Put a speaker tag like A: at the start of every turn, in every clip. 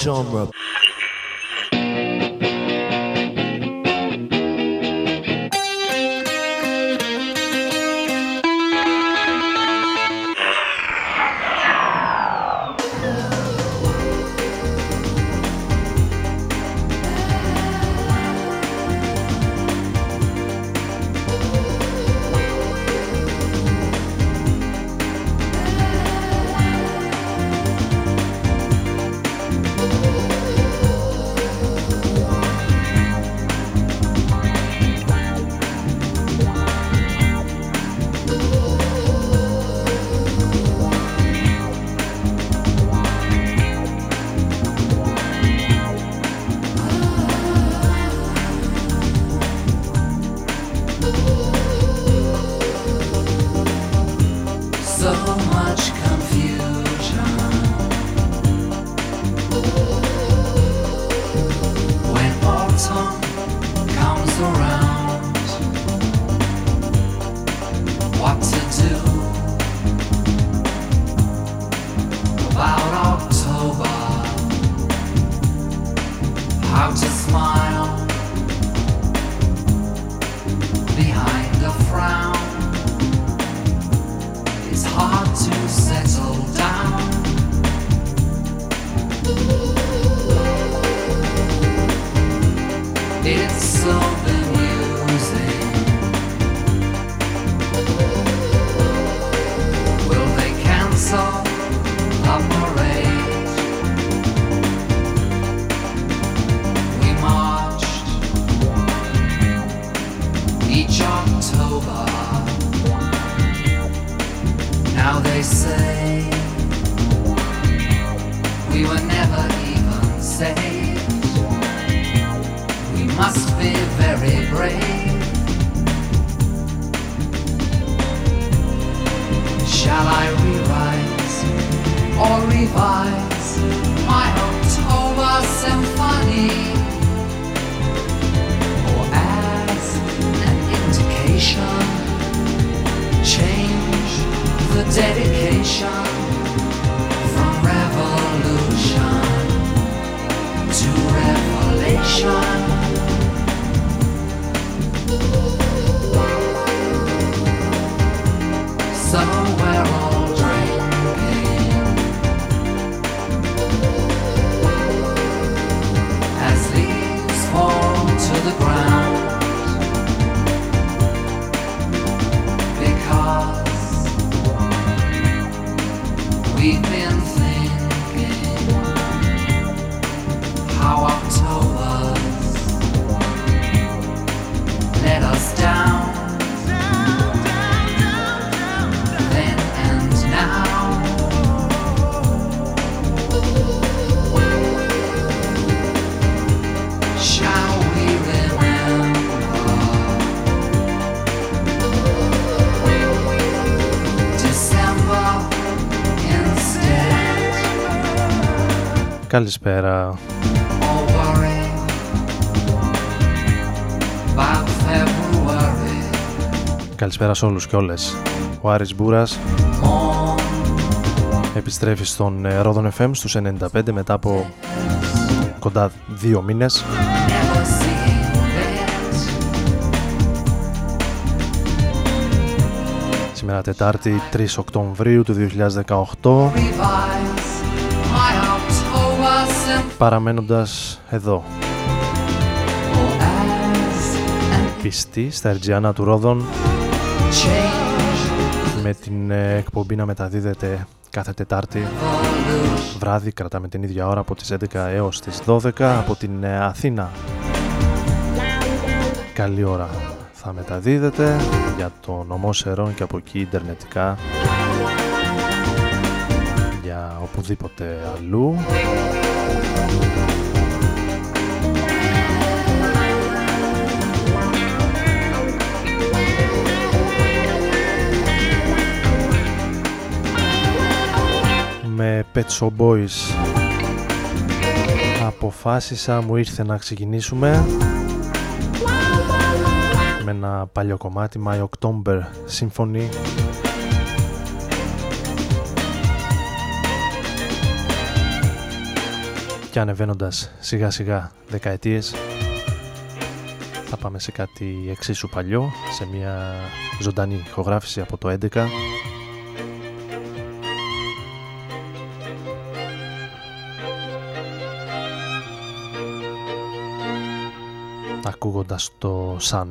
A: genre.
B: Καλησπέρα. Καλησπέρα σε όλους και όλες. Ο Άρης Μπούρας επιστρέφει στον ε, Ρόδον FM στους 95 μετά από κοντά δύο μήνες. Σήμερα Τετάρτη 3 Οκτωβρίου του 2018 παραμένοντας εδώ. Πιστή στα Ερτζιάνα του Ρόδων με την ε, εκπομπή να μεταδίδεται κάθε Τετάρτη βράδυ, κρατάμε την ίδια ώρα από τις 11 έως τις 12 από την ε, Αθήνα. Καλή ώρα θα μεταδίδεται για το νομό Σερών και από εκεί ιντερνετικά για οπουδήποτε αλλού. Με Pet Shop Boys. Αποφάσισα, μου ήρθε να ξεκινήσουμε με ένα παλιό κομμάτι My October Symphony και ανεβαίνοντας σιγά σιγά δεκαετίες θα πάμε σε κάτι εξίσου παλιό, σε μια ζωντανή ηχογράφηση από το 11 ακούγοντας το Sun.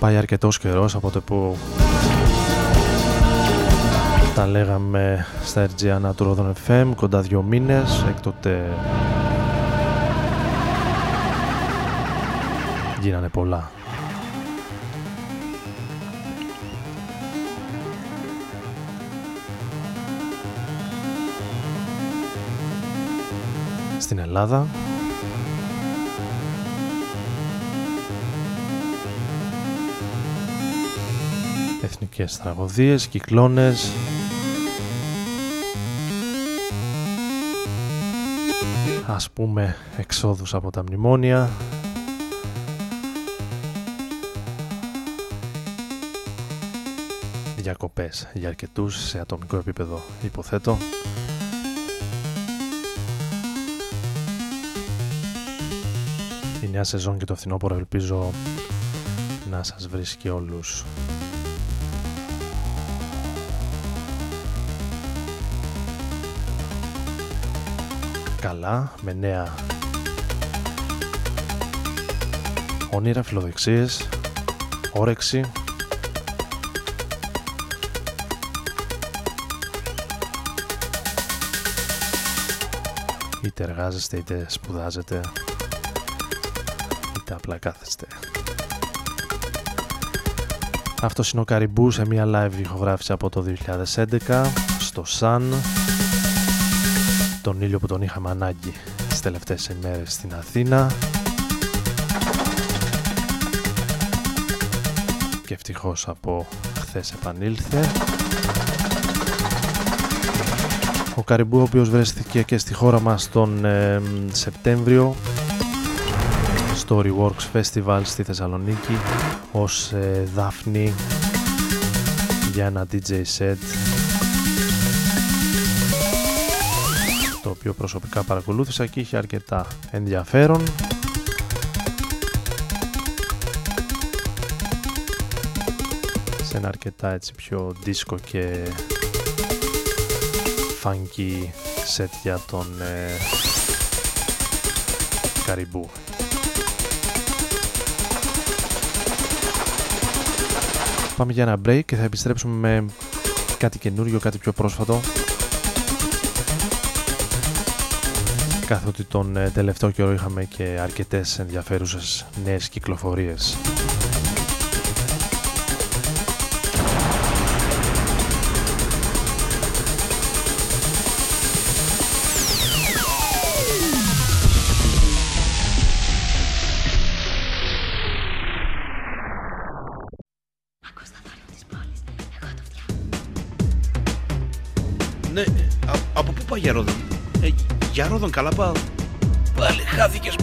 B: Πάει αρκετός καιρός από το που τα λέγαμε στα RGA του Rodon FM κοντά δύο μήνες έκτοτε γίνανε πολλά. Στην Ελλάδα εθνικές τραγωδίες, κυκλώνες. Ας πούμε εξόδους από τα μνημόνια. Διακοπές για αρκετούς σε ατομικό επίπεδο υποθέτω. Η νέα σεζόν και το φθινόπωρο ελπίζω να σας βρίσκει όλους καλά, με νέα όνειρα, φιλοδεξίες, όρεξη. Είτε εργάζεστε είτε σπουδάζετε είτε απλά κάθεστε. Αυτό είναι ο Καριμπού σε μια live ηχογράφηση από το 2011 στο Sun τον ήλιο που τον είχαμε ανάγκη στις τελευταίες ημέρες στην Αθήνα. Και ευτυχώς από χθες επανήλθε. Ο Καριμπού ο οποίος βρέθηκε και στη χώρα μας τον ε, Σεπτέμβριο στο Reworks Festival στη Θεσσαλονίκη ως ε, Δάφνη για ένα DJ set οποίο προσωπικά παρακολούθησα και είχε αρκετά ενδιαφέρον. Σε ένα αρκετά έτσι πιο δίσκο και funky set για τον ε, Καριμπού. Πάμε για ένα break και θα επιστρέψουμε με κάτι καινούριο, κάτι πιο πρόσφατο καθότι τον ε, τελευταίο καιρό είχαμε και αρκετές ενδιαφέρουσες νέες κυκλοφορίες.
C: Για Ρόδον καλά πάω. Πάλι χάθηκες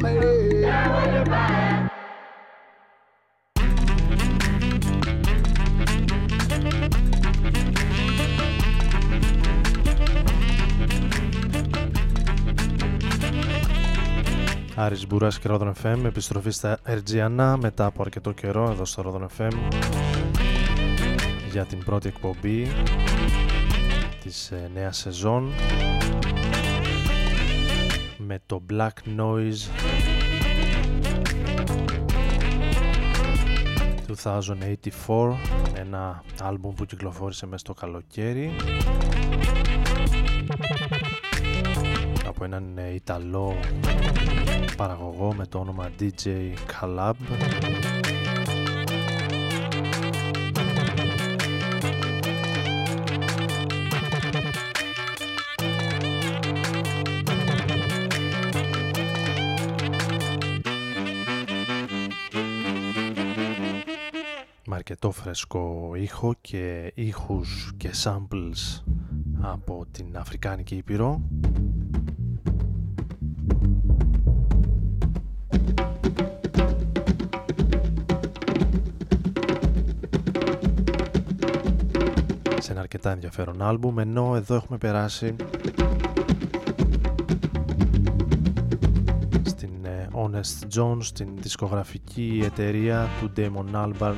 C: μεγάλε.
B: Άρης Μπούρας και Ρόδον FM επιστροφή στα Ερτζιανά μετά από αρκετό καιρό εδώ στο Ρόδον FM για την πρώτη εκπομπή της ε, νέας σεζόν. Με το Black Noise 2084 ένα άλμπουμ που κυκλοφόρησε μέσα στο καλοκαίρι. Από έναν ε, Ιταλό παραγωγό με το όνομα DJ Calab αρκετό φρέσκο ήχο και ήχους και samples από την Αφρικάνικη Ήπειρο. Σε ένα αρκετά ενδιαφέρον άλμπουμ ενώ εδώ έχουμε περάσει Honest Jones την δισκογραφική εταιρεία του Damon Albarn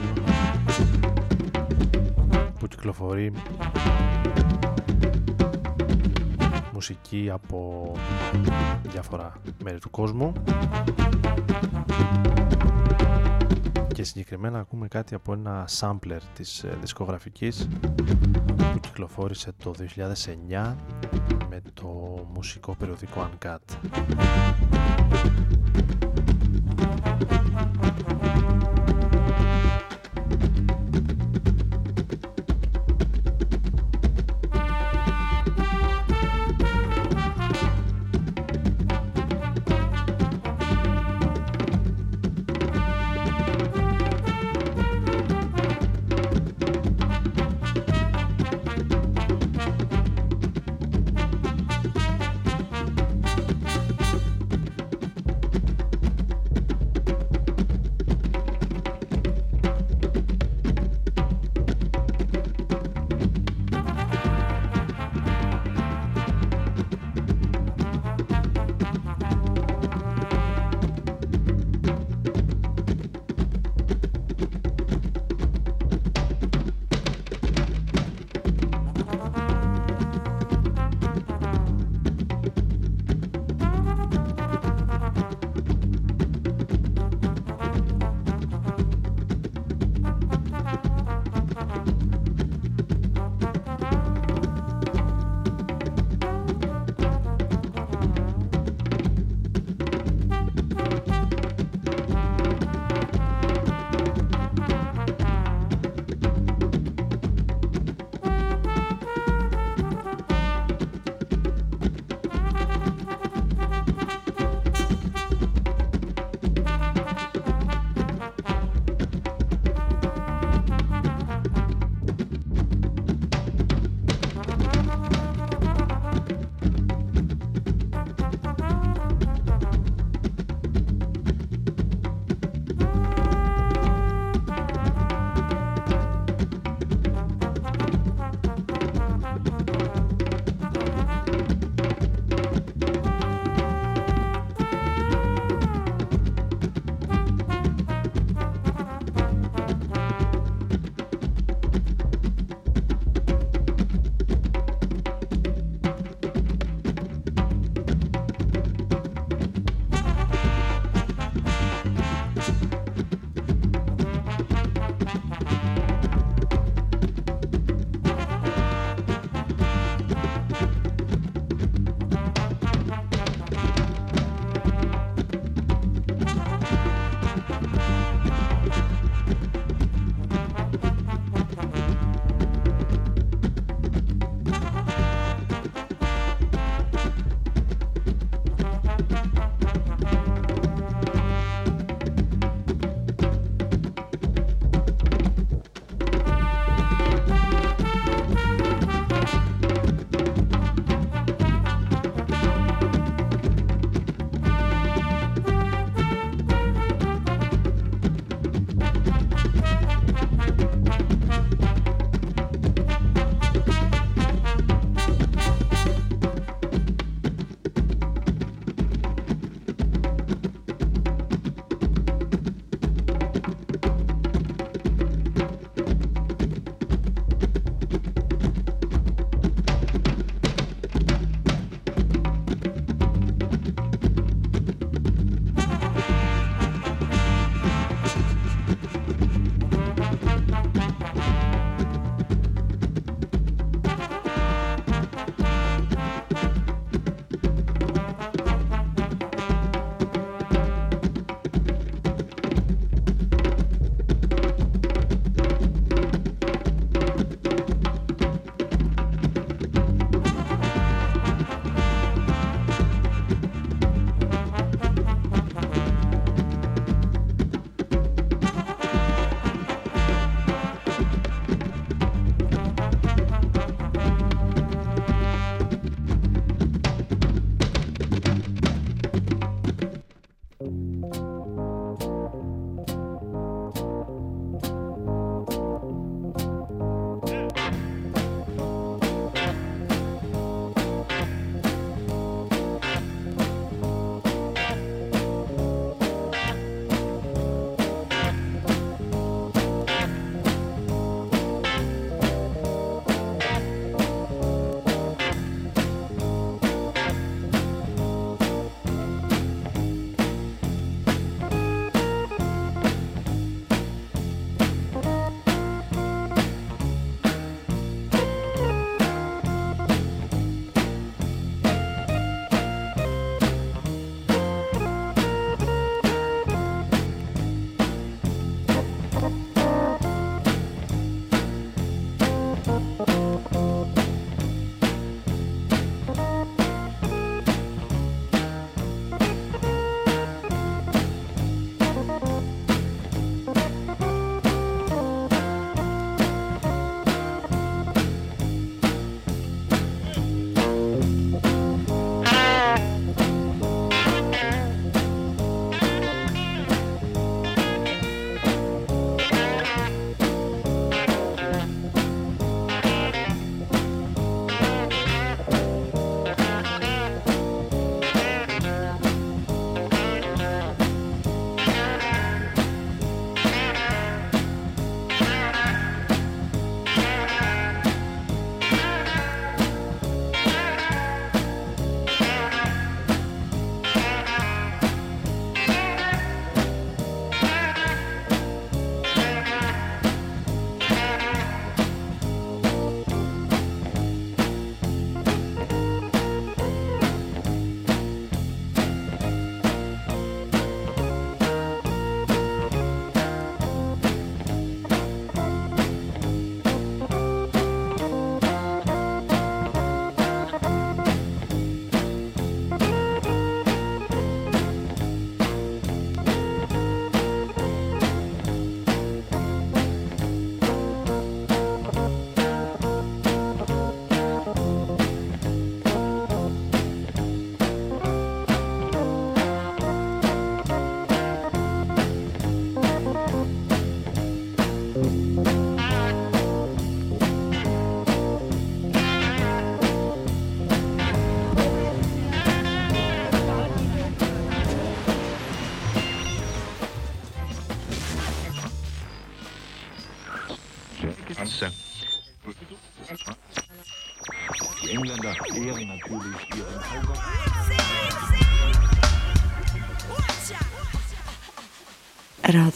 B: που κυκλοφορεί μουσική από διάφορα μέρη του κόσμου και συγκεκριμένα ακούμε κάτι από ένα sampler της ε, δισκογραφικής που κυκλοφόρησε το 2009 με το μουσικό περιοδικό Uncut.
D: ピッ!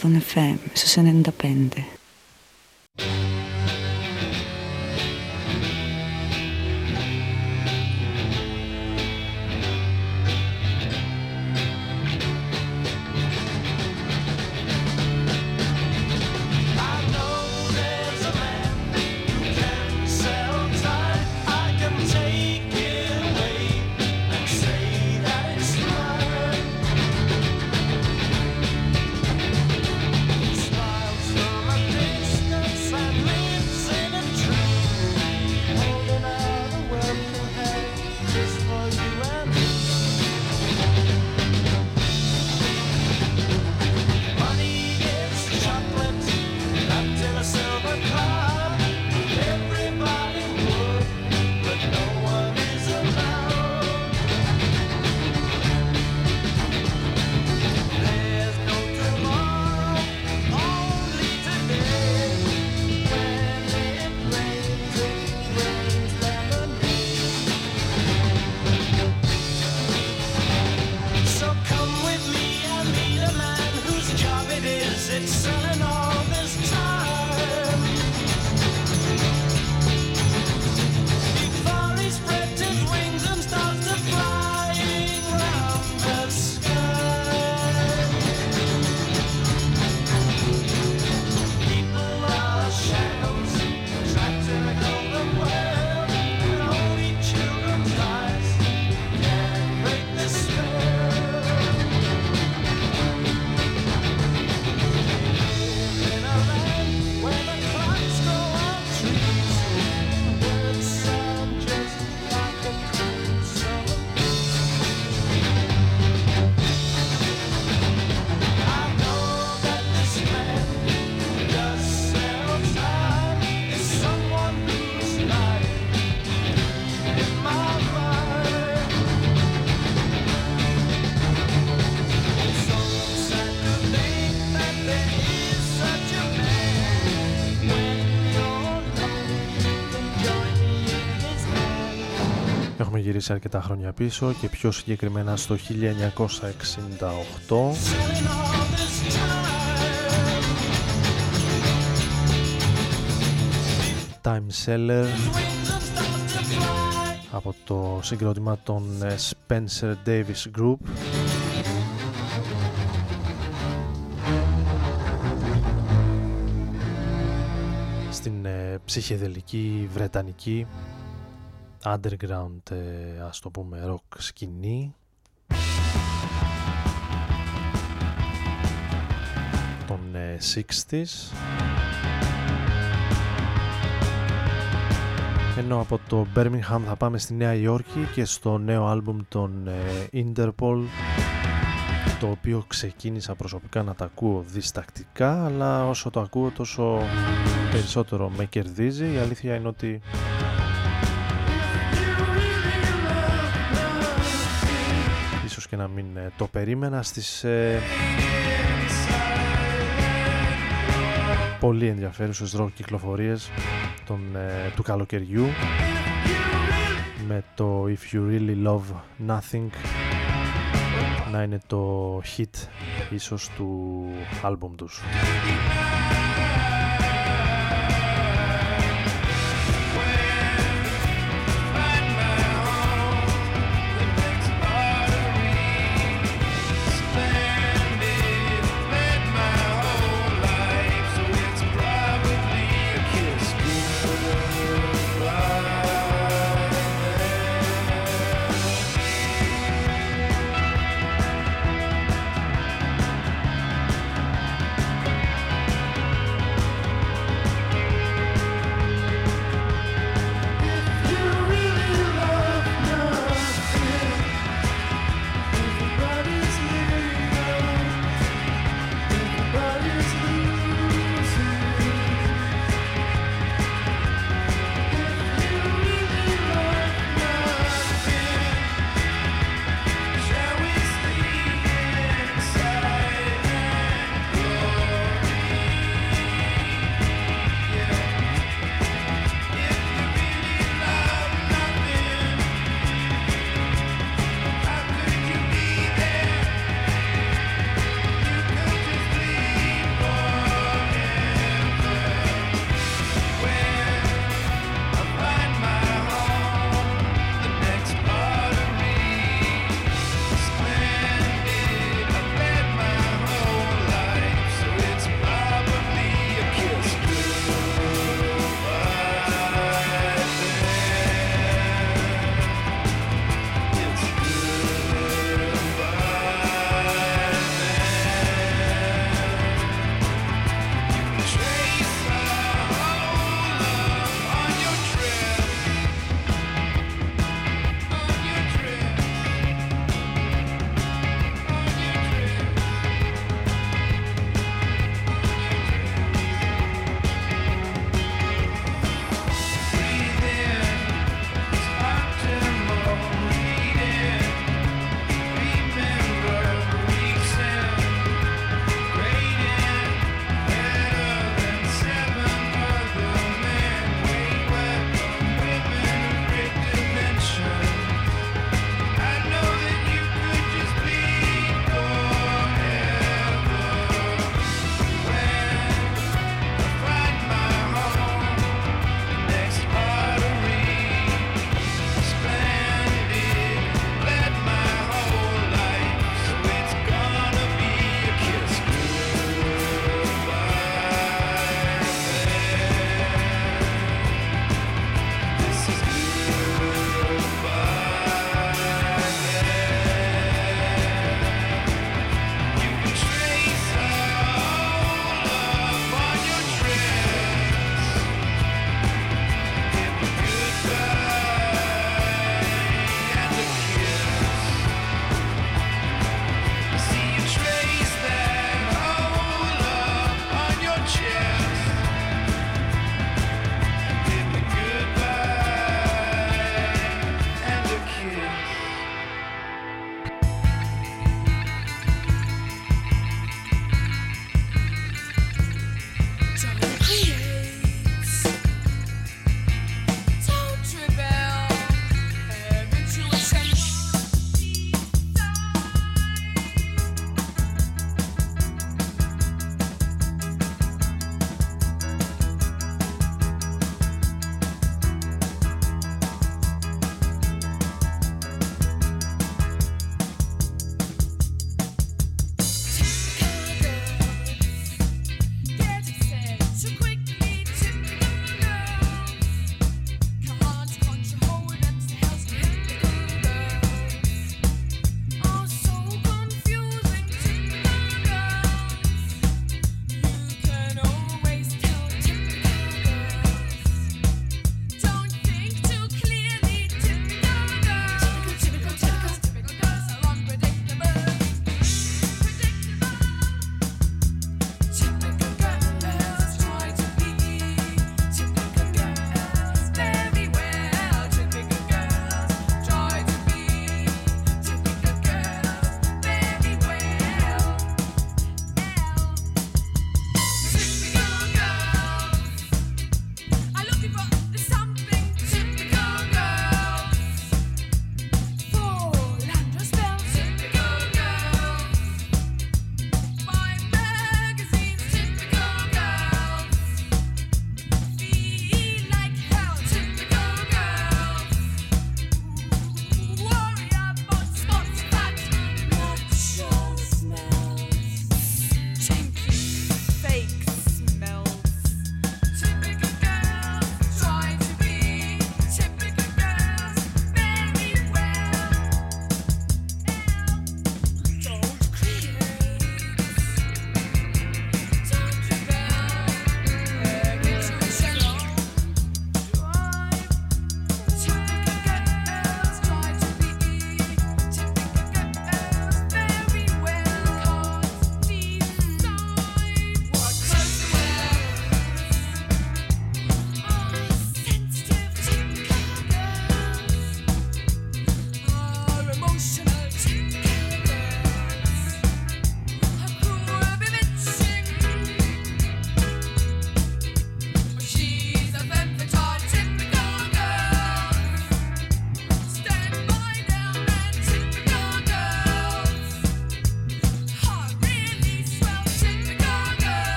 E: van FM, ze zijn independent.
B: Γυρίσει αρκετά χρόνια πίσω και πιο συγκεκριμένα στο 1968 Time Seller. Από το συγκρότημα των ε, Spencer Davis Group. Στην ε, ψυχεδελική βρετανική underground ε, ας το πούμε rock σκηνή. Των 60s ε, ενώ από το Birmingham θα πάμε στη Νέα Υόρκη και στο νέο άλμπουμ των ε, Interpol το οποίο ξεκίνησα προσωπικά να τα ακούω διστακτικά αλλά όσο το ακούω τόσο περισσότερο με κερδίζει. Η αλήθεια είναι ότι και να μην ε, το περίμενα στις ε, πολύ ενδιαφέρουσες ροκ κυκλοφορίες των, ε, του καλοκαιριού με το If You Really Love Nothing να είναι το hit ίσως του άλμπουμ τους.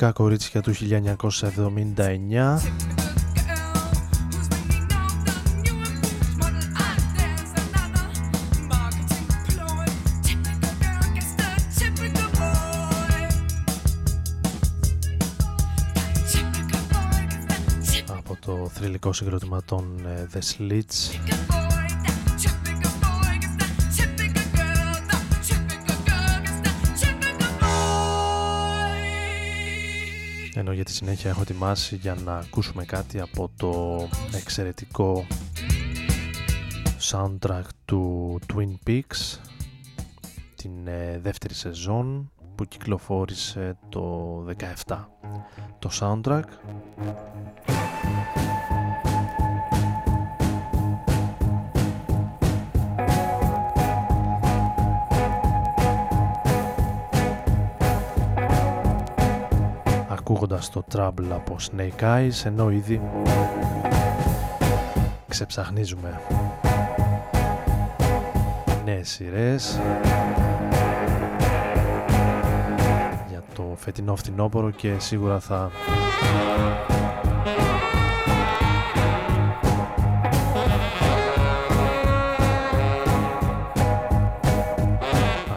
B: Τυπικά κορίτσια του 1979 από το θρηλυκό συγκρότημα των ε, The Slits ενώ για τη συνέχεια έχω ετοιμάσει για να ακούσουμε κάτι από το εξαιρετικό soundtrack του Twin Peaks την ε, δεύτερη σεζόν που κυκλοφόρησε το 17 το soundtrack ακούγοντας το Trouble από Snake Eyes ενώ ήδη ξεψαχνίζουμε νέες σειρές για το φετινό φθινόπωρο και σίγουρα θα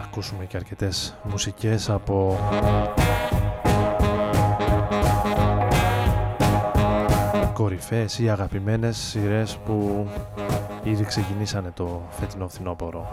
B: ακούσουμε και αρκετές μουσικές από κορυφαίες ή αγαπημένες σειρές που ήδη ξεκινήσανε το φετινό φθινόπωρο.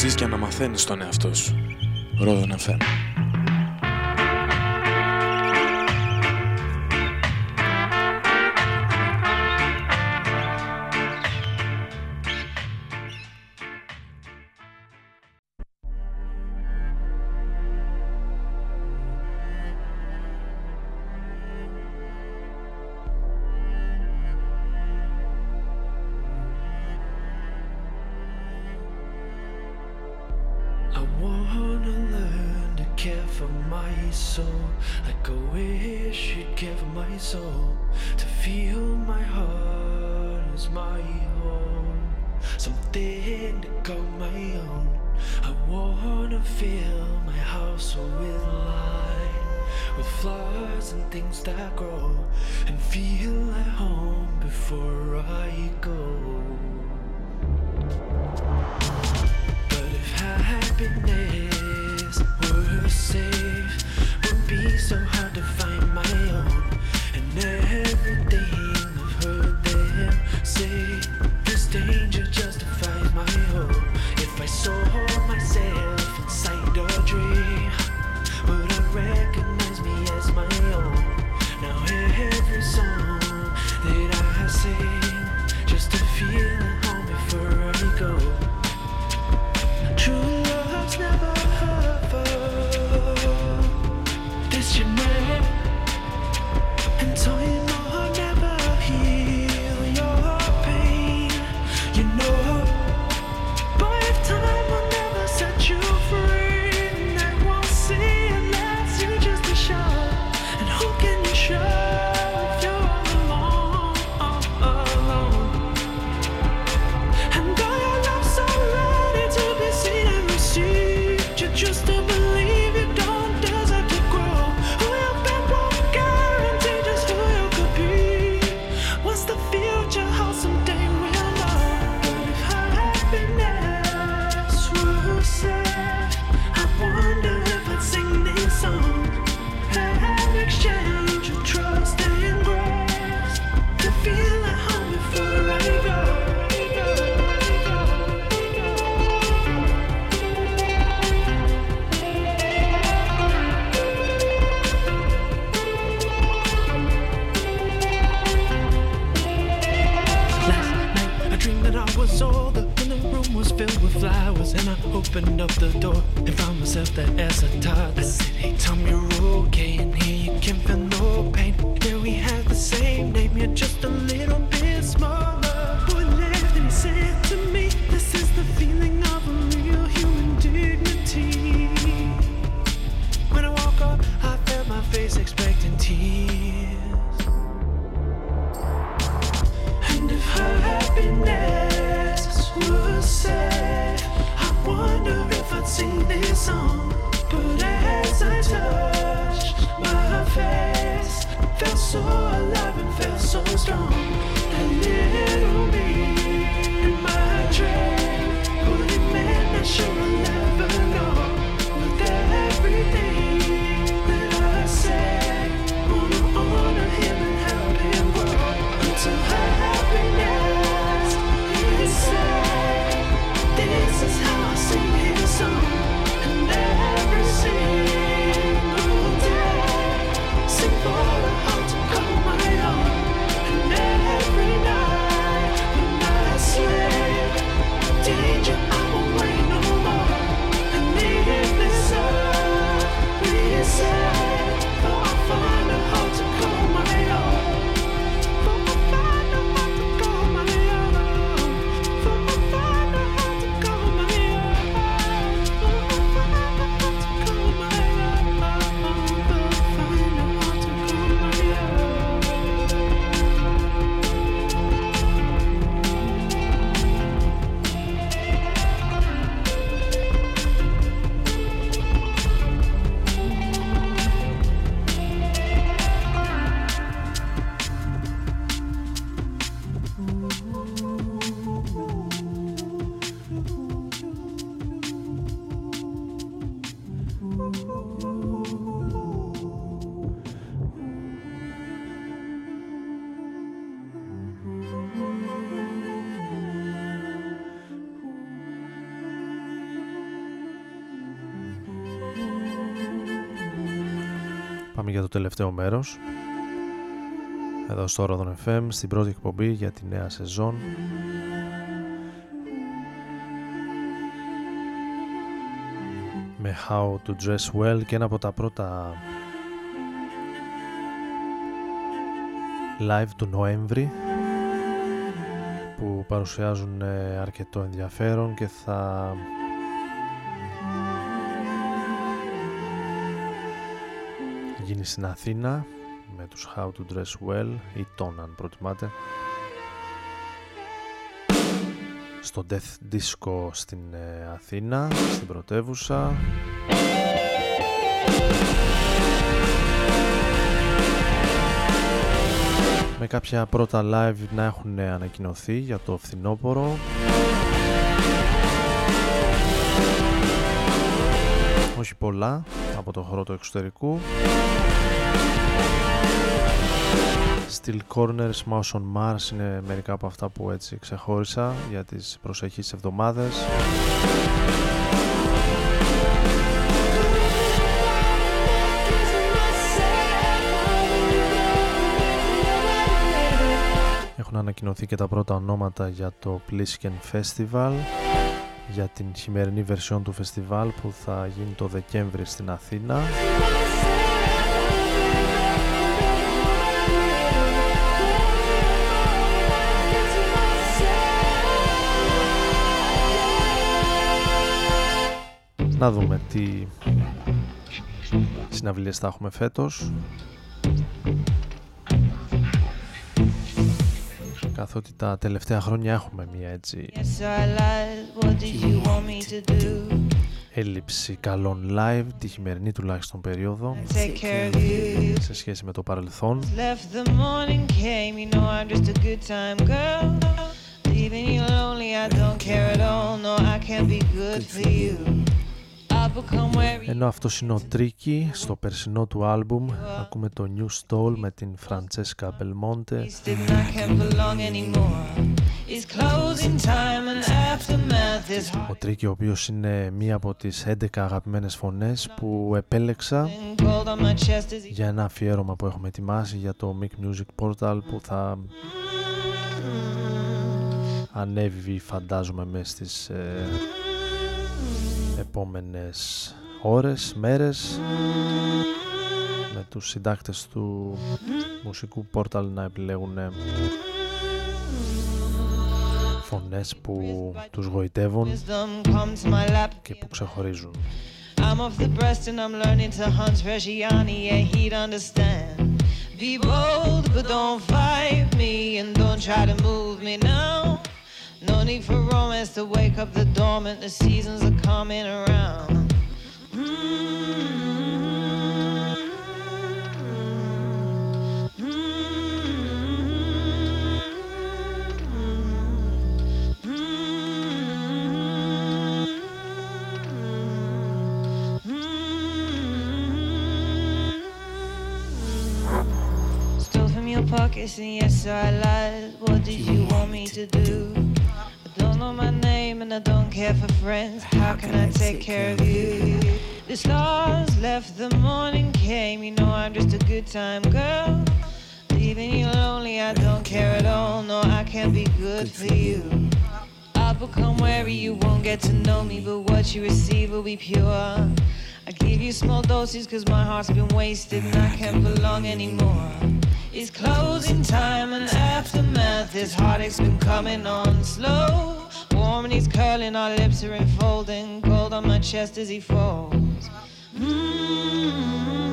F: Ζεις και να μαθαίνεις τον εαυτό σου. Ρόδο FM.
G: For my soul. Like a wish you'd give my soul To feel my heart is my home Something to go my own. I wanna fill my household with light With flowers and things that grow And feel at home before I go. But if happiness were safe would be so hard to find my own.
B: το τελευταίο μέρος. Εδώ στο Rodon FM στην πρώτη εκπομπή για τη νέα σεζόν. Με How to Dress Well και ένα από τα πρώτα live του Νοέμβρη που παρουσιάζουν ε, αρκετό ενδιαφέρον και θα γίνει στην Αθήνα με τους How to Dress Well ή τον αν προτιμάτε. Στο Death Disco στην ε, Αθήνα, στην πρωτεύουσα. Με κάποια πρώτα live να έχουν ανακοινωθεί για το φθινόπωρο πολλά από το χώρο του εξωτερικού. Steel Corners, Mouse on Mars είναι μερικά από αυτά που έτσι ξεχώρισα για τις προσεχείς εβδομάδες. Έχουν ανακοινωθεί και τα πρώτα ονόματα για το Plisken Festival για την χειμερινή βερσιόν του φεστιβάλ που θα γίνει το Δεκέμβρη στην Αθήνα. Να δούμε τι συναυλίες θα έχουμε φέτος. Καθότι τα τελευταία χρόνια έχουμε μια έτσι έλλειψη καλών live τη χειμερινή τουλάχιστον περίοδο σε σχέση με το παρελθόν ενώ αυτό είναι ο Τρίκι στο περσινό του άλμπουμ ακούμε το New Stall με την Φραντσέσκα Μπελμόντε ο Τρίκι ο οποίος είναι μία από τις 11 αγαπημένες φωνές που επέλεξα για ένα αφιέρωμα που έχουμε ετοιμάσει για το Mic Music Portal που θα ανέβει φαντάζομαι μέσα στις ε, επόμενες ώρες, μέρες με τους συντάκτες του μουσικού πόρταλ να επιλέγουν φωνές που τους γοητεύουν και που ξεχωρίζουν. I'm off the breast and I'm learning to hunt Reggiani, yeah, he'd understand. Be bold, but don't fight me and don't try to move me now. No need for romance to wake up the dormant, the seasons are coming around. Stole from your pockets and yes I lied. What did you want me to do? I don't know my name and I don't care for friends. How can I take care of you? The stars left, the morning came. You know I'm just a good time girl. Leaving you lonely, I don't care at all. No, I can't be good for you. I'll become wary, you won't get to know me, but what you receive will be pure. I give you small doses cause my heart's been wasted and I can't belong anymore. It's closing time and aftermath. This heartache's been coming on slow. Warm and he's curling, our lips are enfolding. Cold on my chest as he falls. Mm-hmm.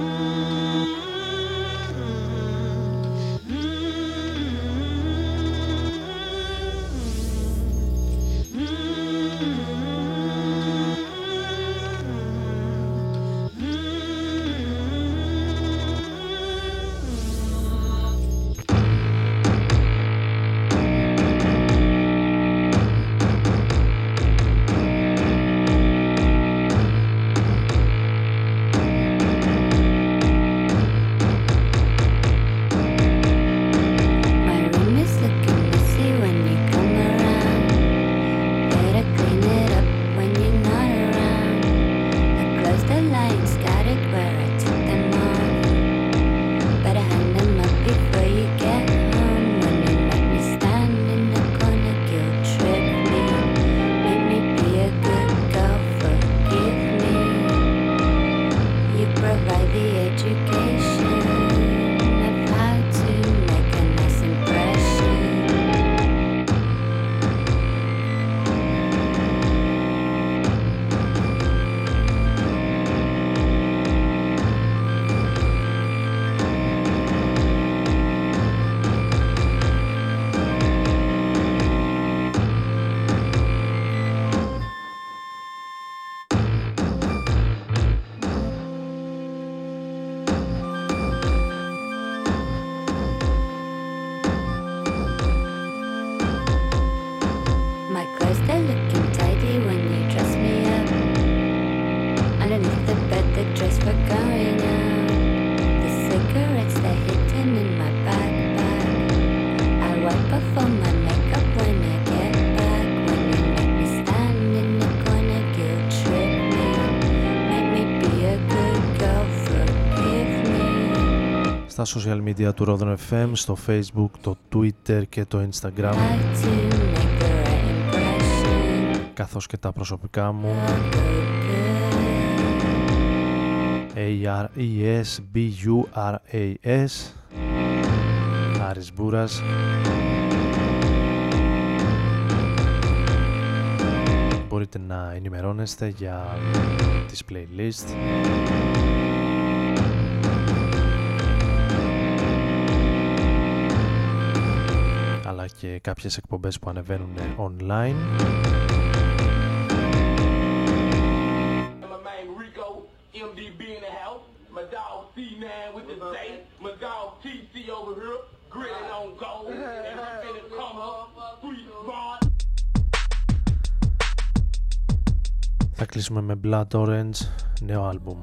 H: στα social media του FM, στο facebook, το twitter και το instagram. Καθώς και τα προσωπικά μου. A-R-E-S B-U-R-A-S Άρης Μπούρας. Μπορείτε να ενημερώνεστε για τις playlists και κάποιες εκπομπές που ανεβαίνουν online. Θα κλείσουμε με Blood Orange, νέο άλμπουμ.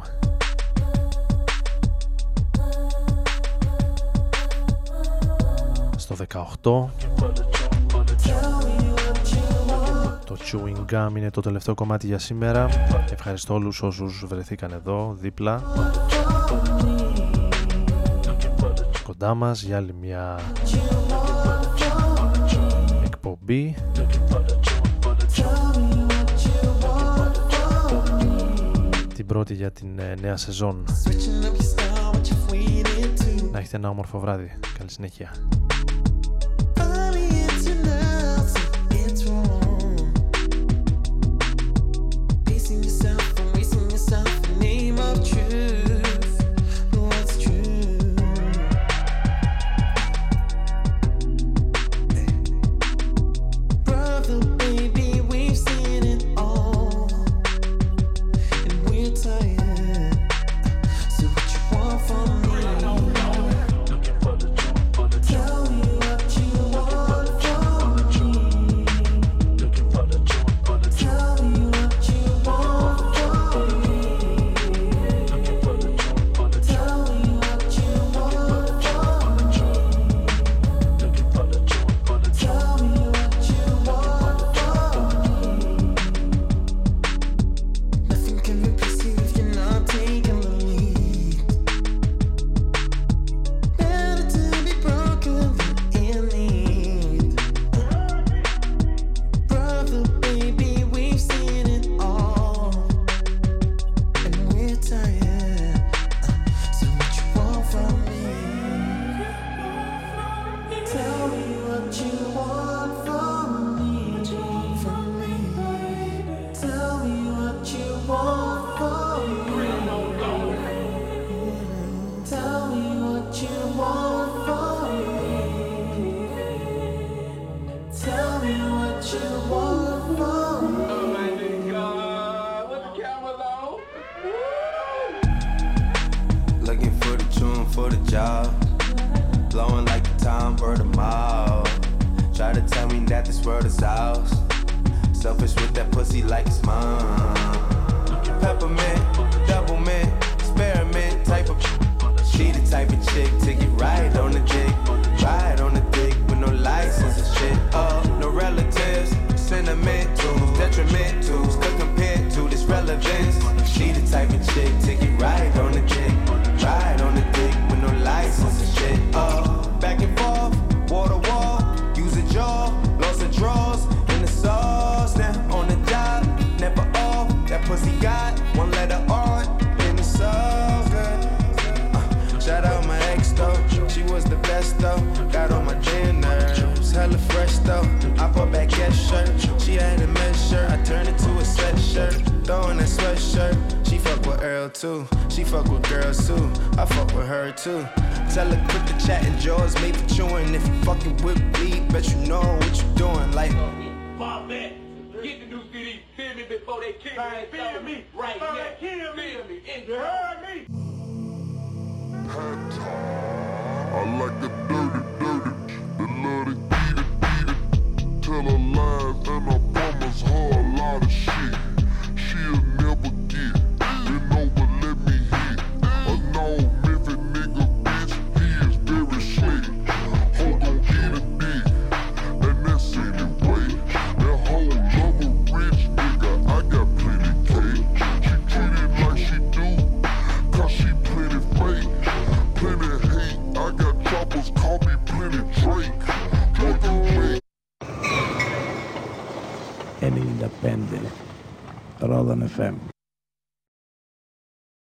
H: στο 18 το Chewing Gum είναι το τελευταίο κομμάτι για σήμερα. Ευχαριστώ όλους όσους βρεθήκαν εδώ δίπλα. Κοντά μας για άλλη μια εκπομπή. Την πρώτη για την ε, νέα σεζόν. Να έχετε ένα όμορφο βράδυ. Καλή συνέχεια.